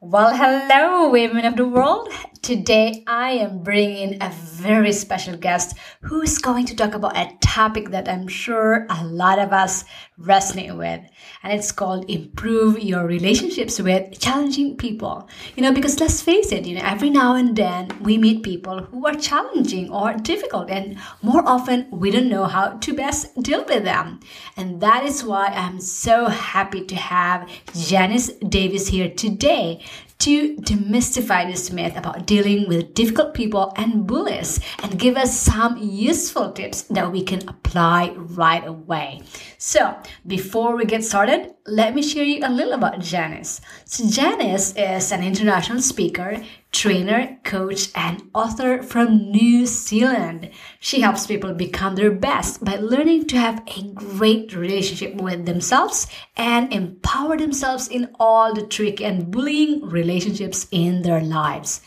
Well, hello, women of the world. Today I am bringing a very special guest who is going to talk about a topic that I'm sure a lot of us resonate with. And it's called improve your relationships with challenging people. You know, because let's face it, you know, every now and then we meet people who are challenging or difficult and more often we don't know how to best deal with them. And that is why I'm so happy to have Janice Davis here today to demystify this myth about dealing with difficult people and bullies and give us some useful tips that we can apply right away. So, before we get started, let me share you a little about Janice. So, Janice is an international speaker, trainer, coach, and author from New Zealand. She helps people become their best by learning to have a great relationship with themselves and empower themselves in all the trick and bullying relationships in their lives.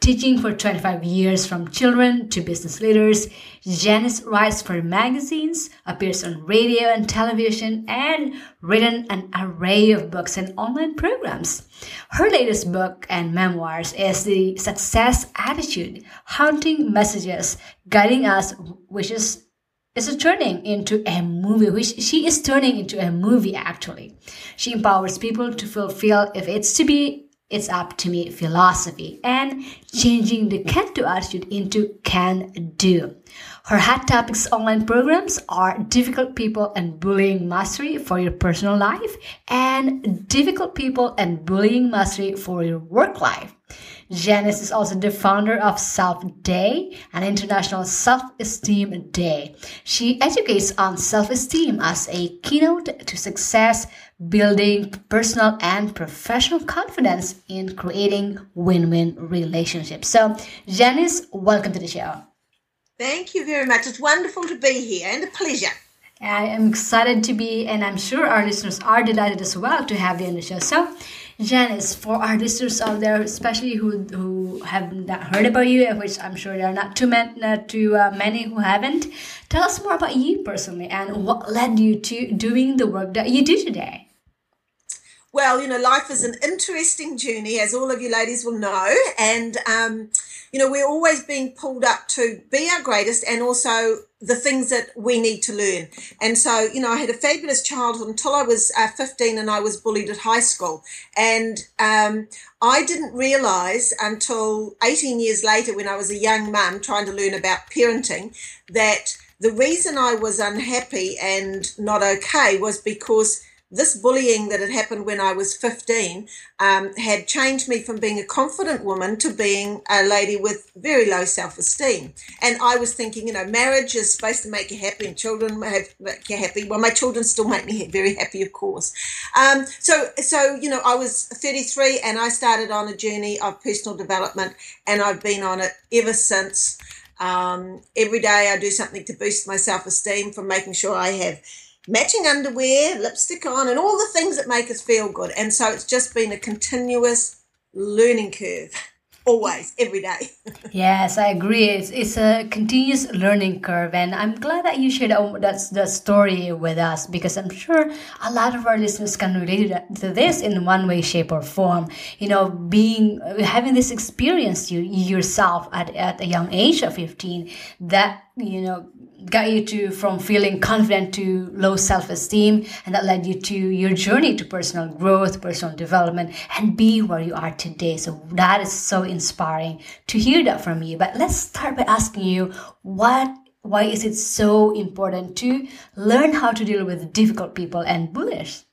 Teaching for 25 years from children to business leaders, Janice writes for magazines, appears on radio and television, and written an array of books and online programs. Her latest book and memoirs is The Success Attitude, Haunting Messages, Guiding Us, which is is turning into a movie, which she is turning into a movie actually. She empowers people to fulfill if it's to be it's up to me philosophy and changing the can do attitude into can do. Her hot topics online programs are difficult people and bullying mastery for your personal life and difficult people and bullying mastery for your work life. Janice is also the founder of Self Day, an international self esteem day. She educates on self esteem as a keynote to success, building personal and professional confidence in creating win win relationships. So, Janice, welcome to the show. Thank you very much. It's wonderful to be here and a pleasure. I am excited to be, and I'm sure our listeners are delighted as well to have you on the show. So, Janice, for listeners out there, especially who who have not heard about you, which I'm sure there are not too many, not too uh, many who haven't, tell us more about you personally and what led you to doing the work that you do today. Well, you know, life is an interesting journey, as all of you ladies will know, and um, you know, we're always being pulled up to be our greatest and also the things that we need to learn. And so, you know, I had a fabulous childhood until I was uh, 15 and I was bullied at high school. And um, I didn't realize until 18 years later, when I was a young mum trying to learn about parenting, that the reason I was unhappy and not okay was because this bullying that had happened when I was 15 um, had changed me from being a confident woman to being a lady with very low self esteem. And I was thinking, you know, marriage is supposed to make you happy and children make you happy. Well, my children still make me very happy, of course. Um, so, so, you know, I was 33 and I started on a journey of personal development and I've been on it ever since. Um, every day I do something to boost my self esteem from making sure I have matching underwear, lipstick on, and all the things that make us feel good. And so it's just been a continuous learning curve. Always, every day. yes, I agree. It's, it's a continuous learning curve, and I'm glad that you shared that, that story with us because I'm sure a lot of our listeners can relate to this in one way, shape, or form. You know, being having this experience you yourself at, at a young age of 15 that you know got you to from feeling confident to low self-esteem and that led you to your journey to personal growth personal development and be where you are today. So that is so inspiring to hear that from you. But let's start by asking you what why is it so important to learn how to deal with difficult people and bullies?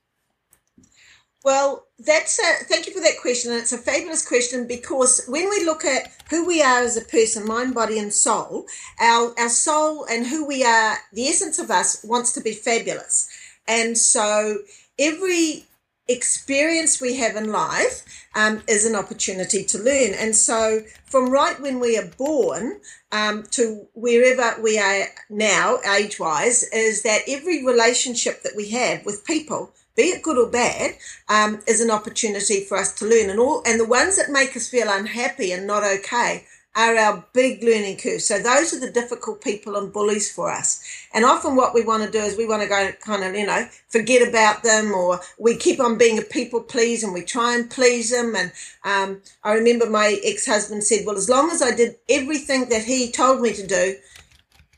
Well, that's a thank you for that question. And it's a fabulous question because when we look at who we are as a person, mind, body, and soul, our our soul and who we are, the essence of us wants to be fabulous. And so every experience we have in life um, is an opportunity to learn. And so, from right when we are born um, to wherever we are now, age wise, is that every relationship that we have with people be it good or bad, um, is an opportunity for us to learn. And all and the ones that make us feel unhappy and not okay, are our big learning curves. So those are the difficult people and bullies for us. And often what we want to do is we want to go kind of, you know, forget about them or we keep on being a people please and we try and please them. And um, I remember my ex-husband said, well, as long as I did everything that he told me to do,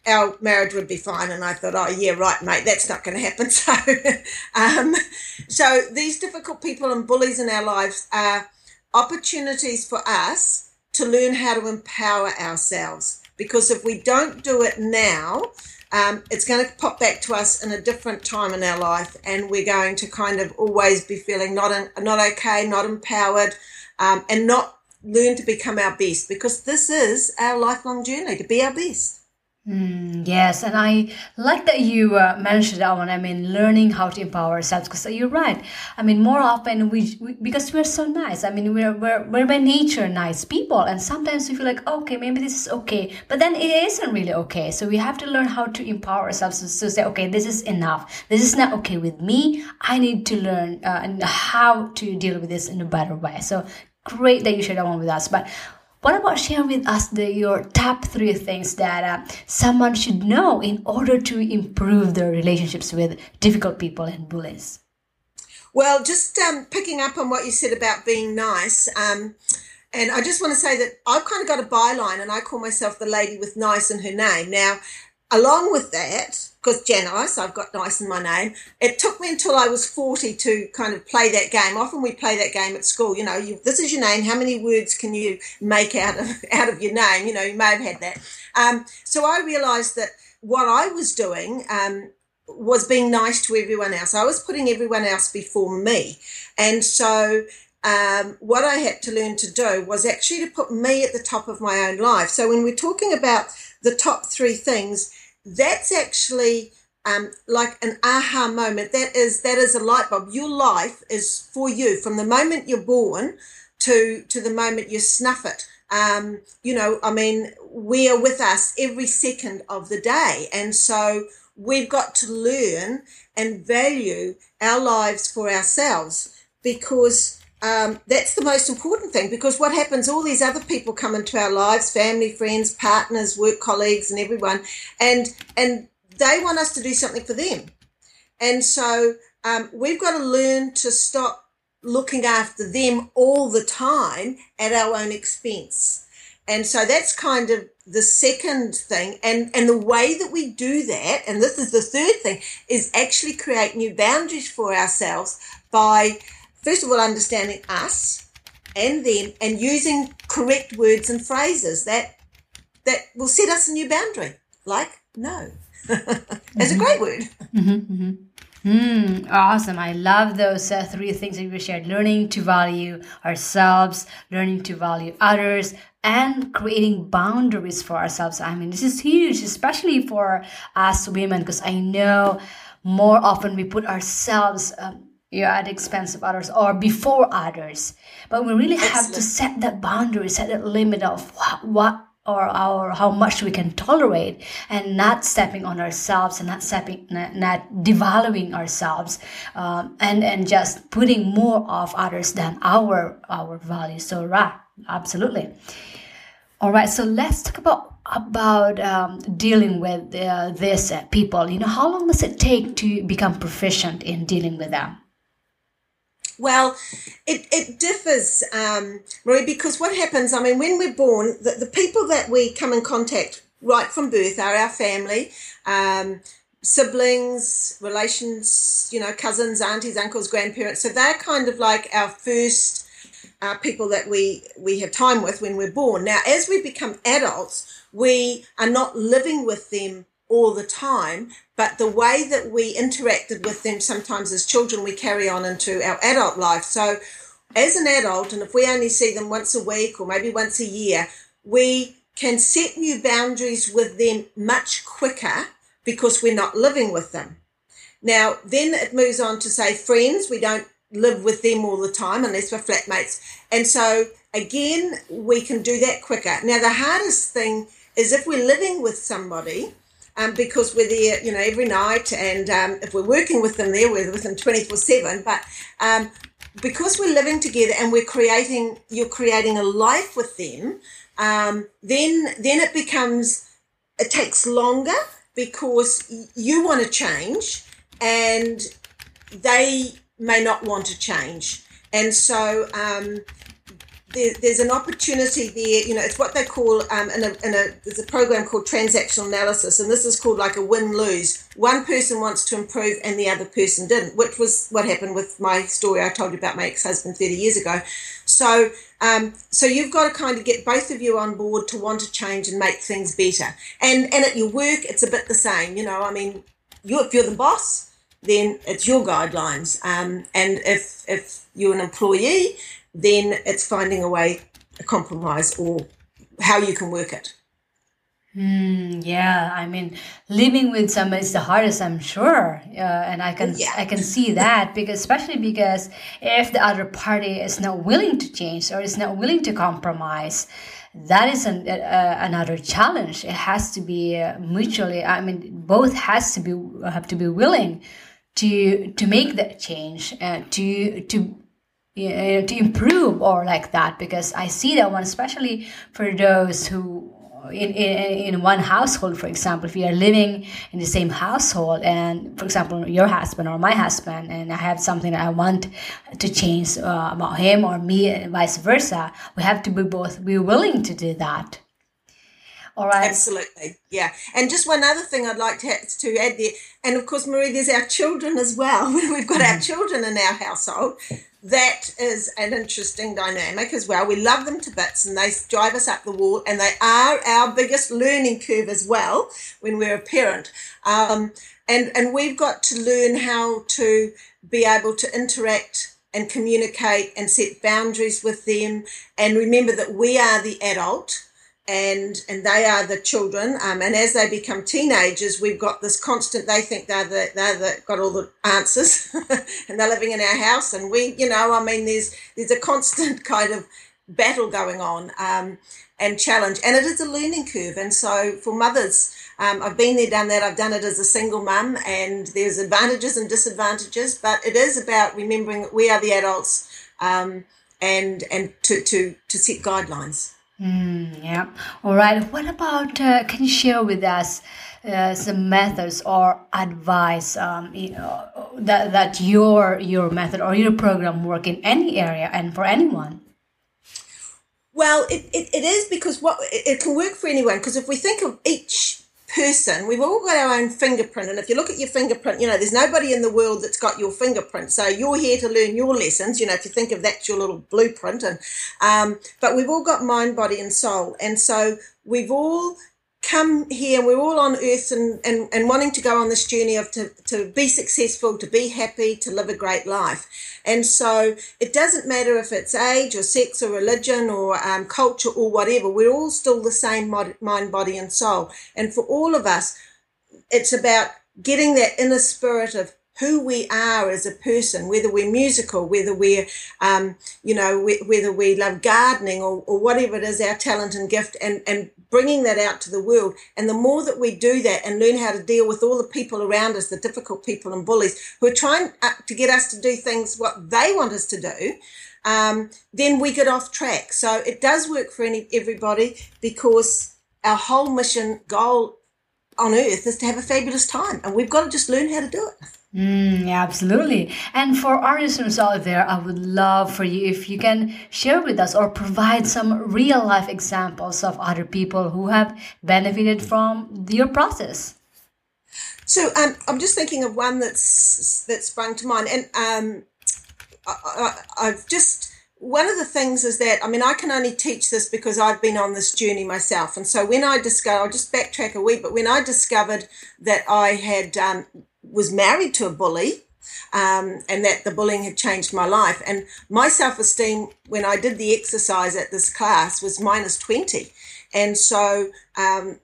our marriage would be fine. And I thought, oh yeah, right, mate, that's not going to happen. So, um, so these difficult people and bullies in our lives are opportunities for us to learn how to empower ourselves. Because if we don't do it now, um, it's going to pop back to us in a different time in our life, and we're going to kind of always be feeling not in, not okay, not empowered, um, and not learn to become our best. Because this is our lifelong journey to be our best. Mm, yes, and I like that you uh, mentioned that one. I mean, learning how to empower ourselves because you're right. I mean, more often we, we, because we're so nice. I mean, we're, we're we're by nature nice people, and sometimes we feel like okay, maybe this is okay, but then it isn't really okay. So we have to learn how to empower ourselves to, to say, okay, this is enough. This is not okay with me. I need to learn uh, how to deal with this in a better way. So great that you shared that one with us. But what about sharing with us the, your top three things that uh, someone should know in order to improve their relationships with difficult people and bullies? Well, just um, picking up on what you said about being nice. Um, and I just want to say that I've kind of got a byline and I call myself the lady with nice in her name. Now, along with that, because Janice, I've got nice in my name, it took me until I was 40 to kind of play that game. Often we play that game at school. You know, you, this is your name. How many words can you make out of, out of your name? You know, you may have had that. Um, so I realized that what I was doing um, was being nice to everyone else. I was putting everyone else before me. And so um, what I had to learn to do was actually to put me at the top of my own life. So when we're talking about the top three things, that's actually um, like an aha moment. That is that is a light bulb. Your life is for you from the moment you're born to to the moment you snuff it. Um, you know, I mean, we are with us every second of the day, and so we've got to learn and value our lives for ourselves because um, that's the most important thing because what happens, all these other people come into our lives, family, friends, partners, work colleagues, and everyone, and and they want us to do something for them. And so um, we've got to learn to stop looking after them all the time at our own expense. And so that's kind of the second thing. And, and the way that we do that, and this is the third thing, is actually create new boundaries for ourselves by first of all, understanding us and them and using correct words and phrases that that will set us a new boundary, like no. That's mm-hmm. a great word. Mm-hmm, mm-hmm. Mm, awesome. I love those uh, three things that you shared learning to value ourselves, learning to value others, and creating boundaries for ourselves. I mean, this is huge, especially for us women, because I know more often we put ourselves um, you're at the expense of others or before others. But we really have to set that boundary, set that limit of what, what or our how much we can tolerate and not stepping on ourselves and not stepping not, not devaluing ourselves um, and and just putting more of others than our our values so right absolutely. All right so let's talk about about um, dealing with uh, this uh, people. You know how long does it take to become proficient in dealing with them well, it, it differs, um, Marie, because what happens, I mean, when we're born, the, the people that we come in contact right from birth are our family, um, siblings, relations, you know, cousins, aunties, uncles, grandparents. So they're kind of like our first uh, people that we, we have time with when we're born. Now, as we become adults, we are not living with them all the time, but the way that we interacted with them sometimes as children, we carry on into our adult life. So, as an adult, and if we only see them once a week or maybe once a year, we can set new boundaries with them much quicker because we're not living with them. Now, then it moves on to say friends. We don't live with them all the time unless we're flatmates. And so, again, we can do that quicker. Now, the hardest thing is if we're living with somebody um, because we're there, you know, every night. And um, if we're working with them there, we're with them 24 7. But um, because we're living together and we're creating, you're creating a life with them, um, then then it becomes it takes longer because you want to change and they may not want to change. And so um, there, there's an opportunity there. You know, it's what they call um, in, a, in a there's a program called transactional analysis, and this is called like a win lose. One person wants to improve, and the other person didn't, which was what happened with my story I told you about my ex husband 30 years ago. So, um, so you've got to kind of get both of you on board to want to change and make things better. And and at your work, it's a bit the same. You know, I mean, you if you're the boss, then it's your guidelines. Um, and if if you're an employee, then it's finding a way, a compromise, or how you can work it. Mm, yeah, I mean, living with someone is the hardest, I'm sure, uh, and I can yeah. I can see that because especially because if the other party is not willing to change or is not willing to compromise, that is an, uh, another challenge. It has to be uh, mutually. I mean, both has to be have to be willing to to make that change and to to to improve or like that because I see that one especially for those who in, in, in one household, for example, if we are living in the same household, and for example, your husband or my husband, and I have something that I want to change uh, about him or me, and vice versa, we have to be both be willing to do that. All right. Absolutely. Yeah. And just one other thing I'd like to, to add there, and of course, Marie, there's our children as well. We've got our mm-hmm. children in our household. That is an interesting dynamic as well. We love them to bits and they drive us up the wall, and they are our biggest learning curve as well when we're a parent. Um, and, and we've got to learn how to be able to interact and communicate and set boundaries with them and remember that we are the adult and and they are the children. Um, and as they become teenagers, we've got this constant. They think they're the they're the, got all the answers, and they're living in our house. And we, you know, I mean, there's there's a constant kind of battle going on um, and challenge, and it is a learning curve. And so for mothers, um, I've been there, done that. I've done it as a single mum, and there's advantages and disadvantages. But it is about remembering that we are the adults, um, and and to to to set guidelines. Mm, yeah. All right. What about, uh, can you share with us uh, some methods or advice um, you know, that, that your, your method or your program work in any area and for anyone? Well, it, it, it is because what it, it can work for anyone because if we think of each person, we've all got our own fingerprint. And if you look at your fingerprint, you know, there's nobody in the world that's got your fingerprint. So you're here to learn your lessons, you know, if you think of that's your little blueprint. And um, but we've all got mind, body, and soul. And so we've all come here and we're all on earth and, and, and wanting to go on this journey of to, to be successful, to be happy, to live a great life. And so it doesn't matter if it's age or sex or religion or um, culture or whatever, we're all still the same mind, body, and soul. And for all of us, it's about getting that inner spirit of who we are as a person, whether we're musical, whether we're, um, you know, whether we love gardening or, or whatever it is, our talent and gift, and, and bringing that out to the world. And the more that we do that and learn how to deal with all the people around us, the difficult people and bullies who are trying uh, to get us to do things what they want us to do, um, then we get off track. So it does work for any, everybody because our whole mission goal on earth is to have a fabulous time. And we've got to just learn how to do it. Mm, yeah, absolutely. And for listeners out there, I would love for you if you can share with us or provide some real life examples of other people who have benefited from your process. So um, I'm just thinking of one that's that sprung to mind, and um, I, I've just one of the things is that I mean I can only teach this because I've been on this journey myself, and so when I discovered, I'll just backtrack a wee, but when I discovered that I had um, was married to a bully um, and that the bullying had changed my life. And my self esteem, when I did the exercise at this class, was minus 20. And so um,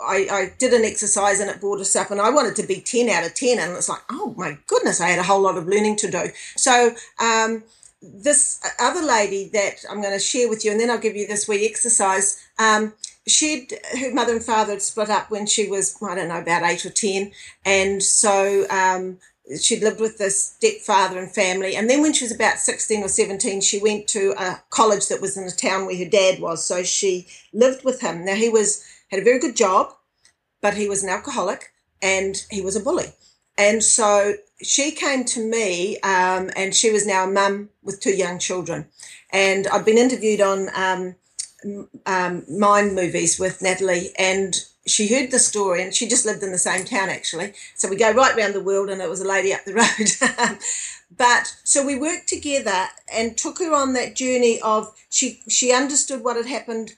I, I, did an exercise and it brought us up, and I wanted to be 10 out of 10. And it's like, oh my goodness, I had a whole lot of learning to do. So, um, this other lady that I'm going to share with you, and then I'll give you this wee exercise. Um, she'd her mother and father had split up when she was I don't know about eight or ten, and so um, she'd lived with this stepfather and family. And then when she was about 16 or 17, she went to a college that was in the town where her dad was. So she lived with him. Now, he was had a very good job, but he was an alcoholic and he was a bully. And so she came to me, um, and she was now a mum with two young children. And I'd been interviewed on um, um, Mind movies with Natalie, and she heard the story, and she just lived in the same town actually. So we go right around the world, and it was a lady up the road. but so we worked together and took her on that journey of she she understood what had happened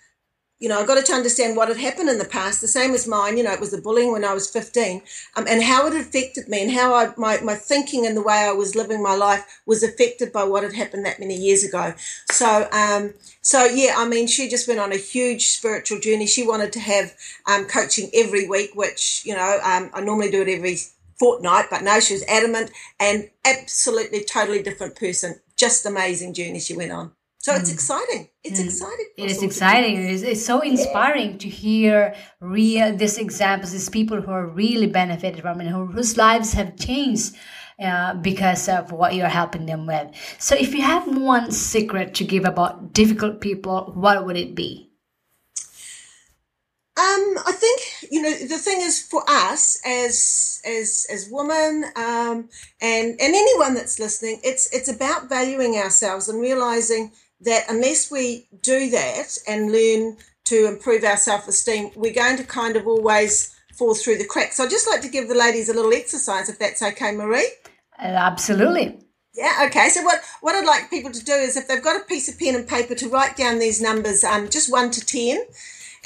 you know, I got to understand what had happened in the past, the same as mine, you know, it was the bullying when I was 15, um, and how it affected me and how I, my, my thinking and the way I was living my life was affected by what had happened that many years ago. So, um, so yeah, I mean, she just went on a huge spiritual journey. She wanted to have um, coaching every week, which, you know, um, I normally do it every fortnight, but no, she was adamant and absolutely totally different person. Just amazing journey she went on. So it's mm. exciting. It's mm. exciting. It is exciting. It is, it's so inspiring to hear real these examples, these people who are really benefited from it, who, whose lives have changed uh, because of what you're helping them with. So, if you have one secret to give about difficult people, what would it be? Um, I think you know the thing is for us as as as women um, and and anyone that's listening, it's it's about valuing ourselves and realizing that unless we do that and learn to improve our self esteem, we're going to kind of always fall through the cracks. So I'd just like to give the ladies a little exercise, if that's okay, Marie. Uh, absolutely. Yeah, okay. So what, what I'd like people to do is if they've got a piece of pen and paper to write down these numbers, um, just one to ten.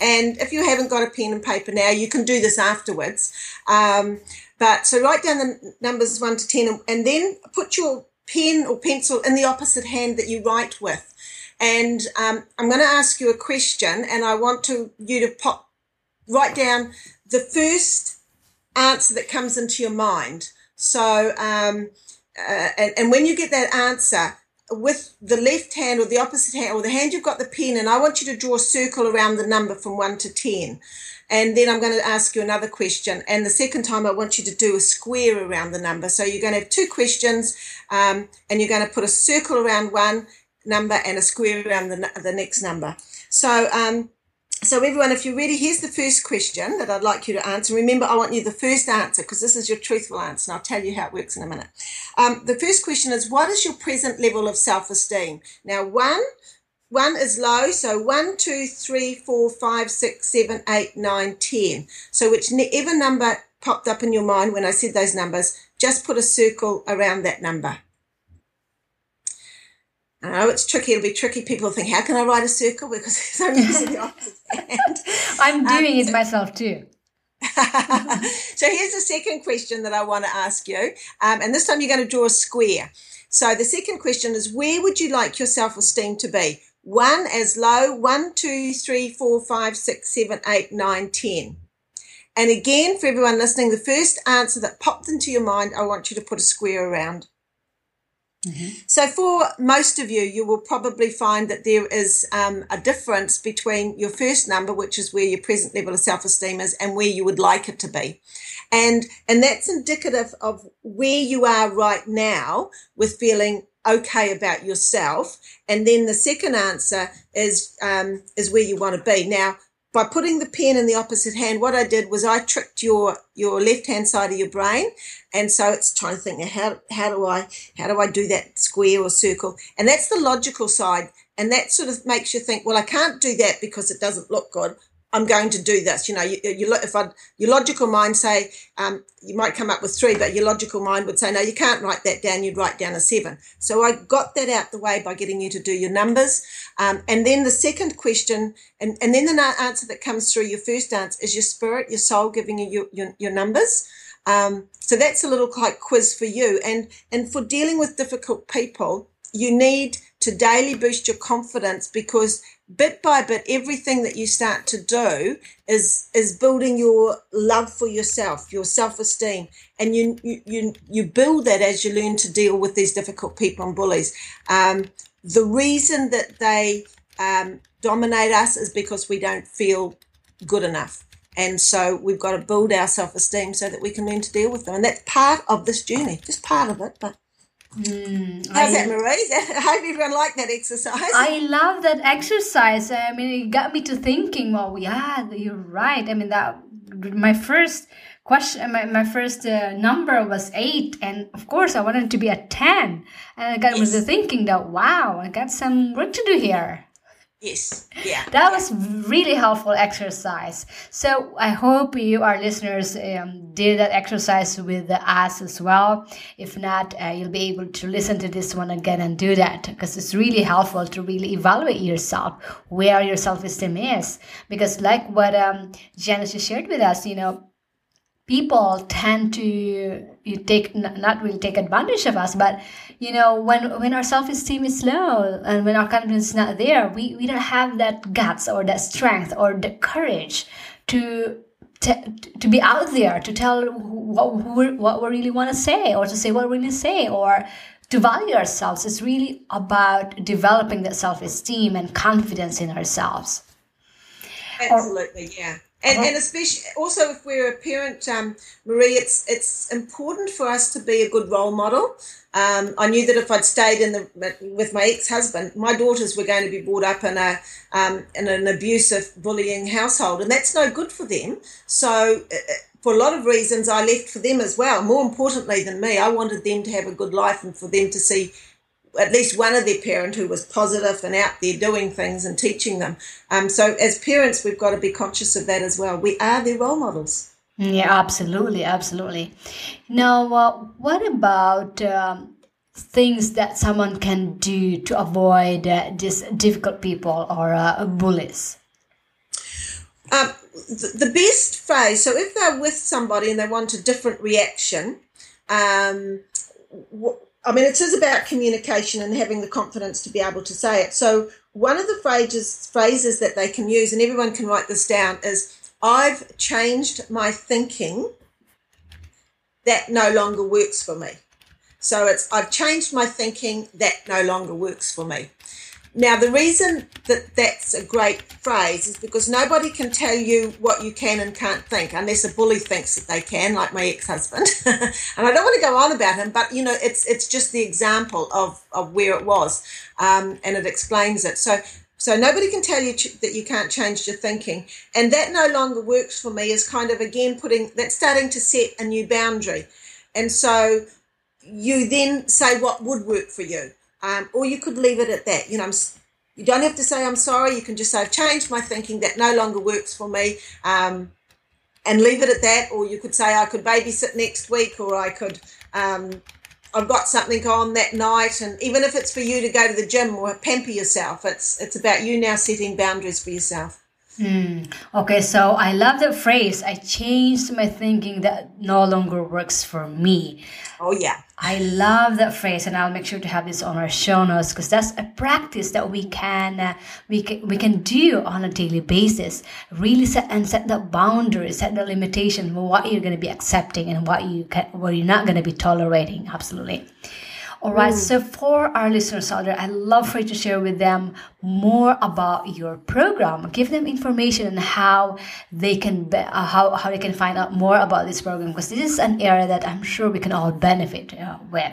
And if you haven't got a pen and paper now, you can do this afterwards. Um, but so write down the numbers one to ten and, and then put your pen or pencil in the opposite hand that you write with. And um, I'm going to ask you a question, and I want to you to pop write down the first answer that comes into your mind. So, um, uh, and, and when you get that answer, with the left hand or the opposite hand or the hand you've got the pen and I want you to draw a circle around the number from 1 to 10. And then I'm going to ask you another question. And the second time I want you to do a square around the number. So you're going to have two questions um, and you're going to put a circle around one number and a square around the, the next number. So, um, so everyone, if you're ready, here's the first question that I'd like you to answer. Remember, I want you the first answer because this is your truthful answer, and I'll tell you how it works in a minute. Um, the first question is, what is your present level of self-esteem? Now, one, one is low, so one, two, three, four, five, six, seven, eight, nine, ten. So whichever number popped up in your mind when I said those numbers, just put a circle around that number. I know it's tricky. It'll be tricky. People think, how can I write a circle? Because I'm using the opposite hand. I'm doing um, it myself too. so here's the second question that I want to ask you. Um, and this time you're going to draw a square. So the second question is, where would you like your self-esteem to be? One as low, one, two, three, four, five, six, seven, eight, nine, ten. And again, for everyone listening, the first answer that popped into your mind, I want you to put a square around. Mm-hmm. So, for most of you, you will probably find that there is um, a difference between your first number, which is where your present level of self esteem is, and where you would like it to be. And, and that's indicative of where you are right now with feeling okay about yourself. And then the second answer is, um, is where you want to be. Now, by putting the pen in the opposite hand, what I did was I tricked your your left hand side of your brain, and so it's trying to think how how do I how do I do that square or circle, and that's the logical side, and that sort of makes you think, well, I can't do that because it doesn't look good. I'm going to do this. You know, you, you if I, your logical mind say um, you might come up with three, but your logical mind would say no, you can't write that down. You'd write down a seven. So I got that out the way by getting you to do your numbers, um, and then the second question, and and then the answer that comes through your first answer is your spirit, your soul giving you your your, your numbers. Um, so that's a little like quiz for you, and and for dealing with difficult people, you need to daily boost your confidence because bit by bit everything that you start to do is is building your love for yourself your self-esteem and you you you, build that as you learn to deal with these difficult people and bullies um, the reason that they um, dominate us is because we don't feel good enough And so we've got to build our self esteem so that we can learn to deal with them. And that's part of this journey, just part of it. But Mm, how's I- that, Marie? I hope everyone liked that exercise. I love that exercise. I mean, it got me to thinking. Well, yeah, you're right. I mean, that my first question, my, my first uh, number was eight, and of course, I wanted to be a ten. And I got Yes. to thinking that wow, I got some work to do here. Yes, yeah. That was really helpful exercise. So I hope you, our listeners, um, did that exercise with the us as well. If not, uh, you'll be able to listen to this one again and do that because it's really helpful to really evaluate yourself, where your self-esteem is. Because like what um, Janice shared with us, you know, people tend to you take not really take advantage of us but you know when when our self-esteem is low and when our confidence is not there we, we don't have that guts or that strength or the courage to to, to be out there to tell what, who what we really want to say or to say what we really say or to value ourselves it's really about developing that self-esteem and confidence in ourselves Absolutely, yeah. And, and especially also if we're a parent, um, Marie, it's it's important for us to be a good role model. Um, I knew that if I'd stayed in the with my ex husband, my daughters were going to be brought up in a um, in an abusive, bullying household, and that's no good for them. So. uh, For a lot of reasons, I left for them as well. More importantly than me, I wanted them to have a good life and for them to see at least one of their parent who was positive and out there doing things and teaching them. Um, so as parents, we've got to be conscious of that as well. We are their role models. Yeah, absolutely, absolutely. Now, uh, what about um, things that someone can do to avoid uh, these difficult people or uh, bullies? Um, the, the best phrase. So if they're with somebody and they want a different reaction, um, I mean, it is about communication and having the confidence to be able to say it. So one of the phrases phrases that they can use, and everyone can write this down, is "I've changed my thinking. That no longer works for me." So it's I've changed my thinking. That no longer works for me. Now, the reason that that's a great phrase is because nobody can tell you what you can and can't think unless a bully thinks that they can, like my ex-husband. and I don't want to go on about him, but you know, it's it's just the example of, of where it was, um, and it explains it. So so nobody can tell you ch- that you can't change your thinking, and that no longer works for me. Is kind of again putting that's starting to set a new boundary, and so you then say what would work for you. Um, or you could leave it at that. You know, I'm, you don't have to say I'm sorry. You can just say I've changed my thinking. That no longer works for me, um, and leave it at that. Or you could say I could babysit next week, or I could. Um, I've got something on that night, and even if it's for you to go to the gym or pamper yourself, it's it's about you now setting boundaries for yourself. Okay, so I love the phrase, I changed my thinking that no longer works for me. Oh yeah, I love that phrase, and I'll make sure to have this on our show notes because that's a practice that we can uh, we can we can do on a daily basis. Really set and set the boundaries, set the limitation for what you're going to be accepting and what you can, what you're not going to be tolerating. Absolutely. All right. So for our listeners out there, I'd love for you to share with them more about your program. Give them information on how they can be, uh, how how they can find out more about this program because this is an area that I'm sure we can all benefit uh, with.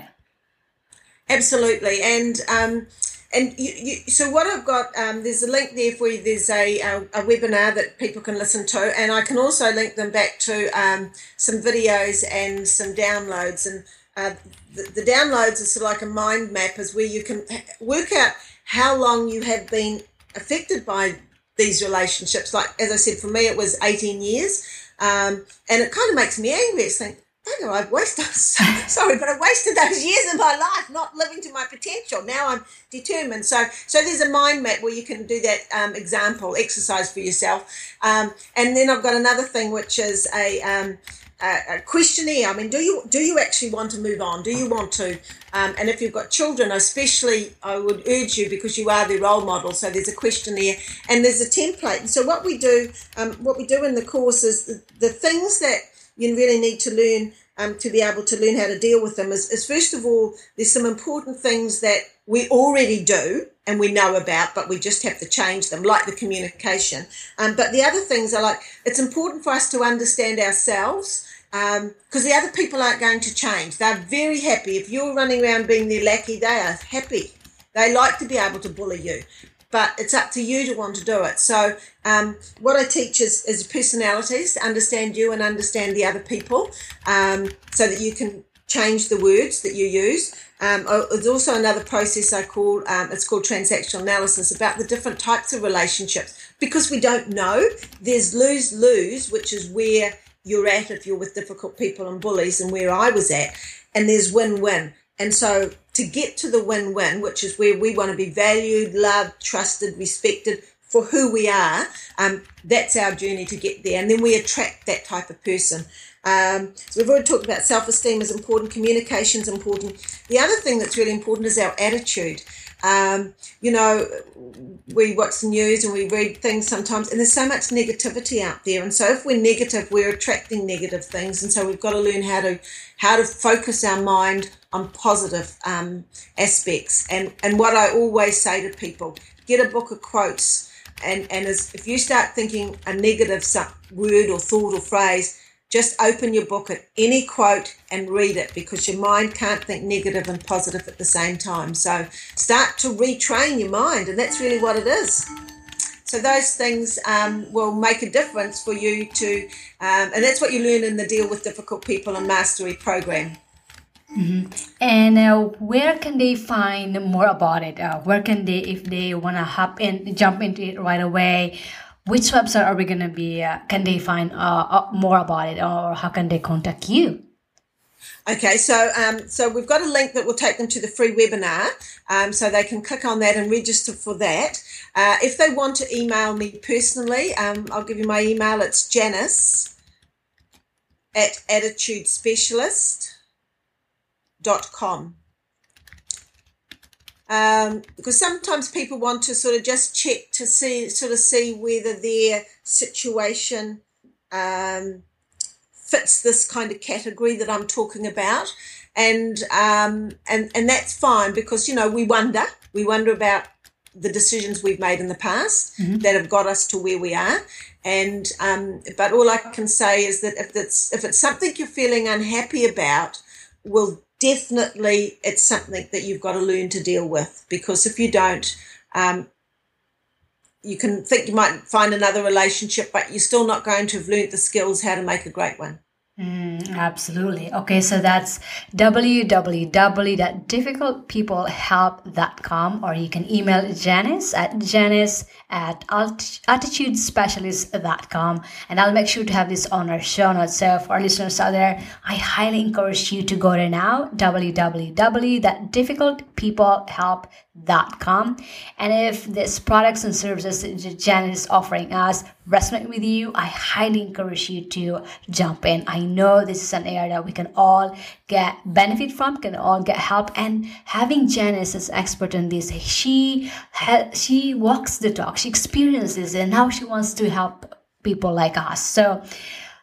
Absolutely, and um, and you, you, so what I've got um, there's a link there for you. There's a, a a webinar that people can listen to, and I can also link them back to um, some videos and some downloads. And uh, the, the downloads is sort of like a mind map, is where you can work out how long you have been affected by these relationships. Like as I said, for me it was 18 years, um, and it kind of makes me angry. It's like Bugger, I've wasted, sorry, but I wasted those years of my life not living to my potential. Now I'm determined. So, so there's a mind map where you can do that um, example exercise for yourself. Um, and then I've got another thing, which is a, um, a, questionnaire. I mean, do you do you actually want to move on? Do you want to? Um, and if you've got children, especially, I would urge you because you are their role model. So there's a questionnaire and there's a template. And so what we do, um, what we do in the course is the, the things that you really need to learn um, to be able to learn how to deal with them is, is first of all there's some important things that we already do and we know about, but we just have to change them, like the communication. Um, but the other things are like it's important for us to understand ourselves because um, the other people aren't going to change. They're very happy. If you're running around being their lackey, they are happy. They like to be able to bully you, but it's up to you to want to do it. So, um, what I teach is, is personalities, understand you and understand the other people, um, so that you can change the words that you use. Um, there's also another process I call um, it's called transactional analysis about the different types of relationships because we don't know. There's lose lose, which is where you're at if you're with difficult people and bullies, and where I was at, and there's win win. And so to get to the win win, which is where we want to be valued, loved, trusted, respected for who we are, um, that's our journey to get there. And then we attract that type of person. Um, so we've already talked about self esteem is important, communication is important. The other thing that's really important is our attitude. Um, you know, we watch the news and we read things sometimes, and there's so much negativity out there. And so, if we're negative, we're attracting negative things. And so, we've got to learn how to how to focus our mind on positive um, aspects. And and what I always say to people: get a book of quotes, and and as, if you start thinking a negative word or thought or phrase just open your book at any quote and read it because your mind can't think negative and positive at the same time. So start to retrain your mind, and that's really what it is. So those things um, will make a difference for you to, um, and that's what you learn in the Deal with Difficult People and Mastery program. Mm-hmm. And uh, where can they find more about it? Uh, where can they, if they want to hop in, jump into it right away? Which website are we going to be uh, can they find uh, uh, more about it or how can they contact you Okay, so um, so we've got a link that will take them to the free webinar, um, so they can click on that and register for that. Uh, if they want to email me personally, um, I'll give you my email. It's Janice at attitudespecialist.com um, because sometimes people want to sort of just check to see sort of see whether their situation um, fits this kind of category that I'm talking about, and um, and and that's fine because you know we wonder we wonder about the decisions we've made in the past mm-hmm. that have got us to where we are. And um, but all I can say is that if it's if it's something you're feeling unhappy about, will definitely it's something that you've got to learn to deal with because if you don't, um, you can think you might find another relationship, but you're still not going to have learned the skills how to make a great one. Mm, absolutely. Okay, so that's www.difficultpeoplehelp.com or you can email Janice at janice at attitudespecialist.com and I'll make sure to have this on our show notes. So for our listeners out there, I highly encourage you to go there now, www.difficultpeoplehelp.com com. And if this products and services that is offering us resonate with you, I highly encourage you to jump in. I know this is an area we can all get benefit from, can all get help. And having Janice as expert in this, she she walks the talk, she experiences, and now she wants to help people like us. So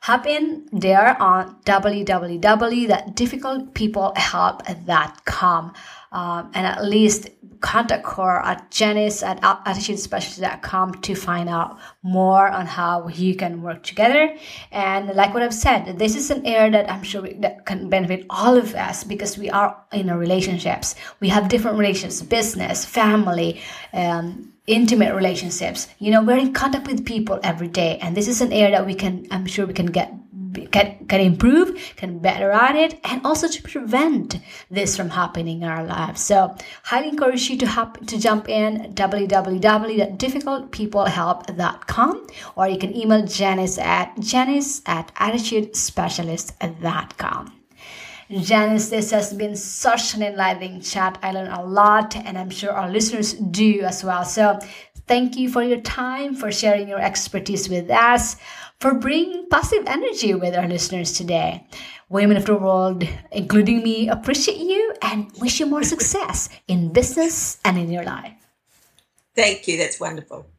hop in there on www.difficultpeoplehelp.com um, and at least contact her at janice at attitudespecialist.com to find out more on how you can work together. And like what I've said, this is an area that I'm sure that can benefit all of us because we are in our relationships. We have different relationships, business, family, um, intimate relationships. You know, we're in contact with people every day. And this is an area that we can, I'm sure we can get can, can improve, can better at it, and also to prevent this from happening in our lives. So, highly encourage you to hop to jump in www.difficultpeoplehelp.com or you can email Janice at janice at attitudespecialist.com. Janice, this has been such an enlightening chat. I learned a lot, and I'm sure our listeners do as well. So, thank you for your time, for sharing your expertise with us for bringing positive energy with our listeners today. Women of the world, including me, appreciate you and wish you more success in business and in your life. Thank you. That's wonderful.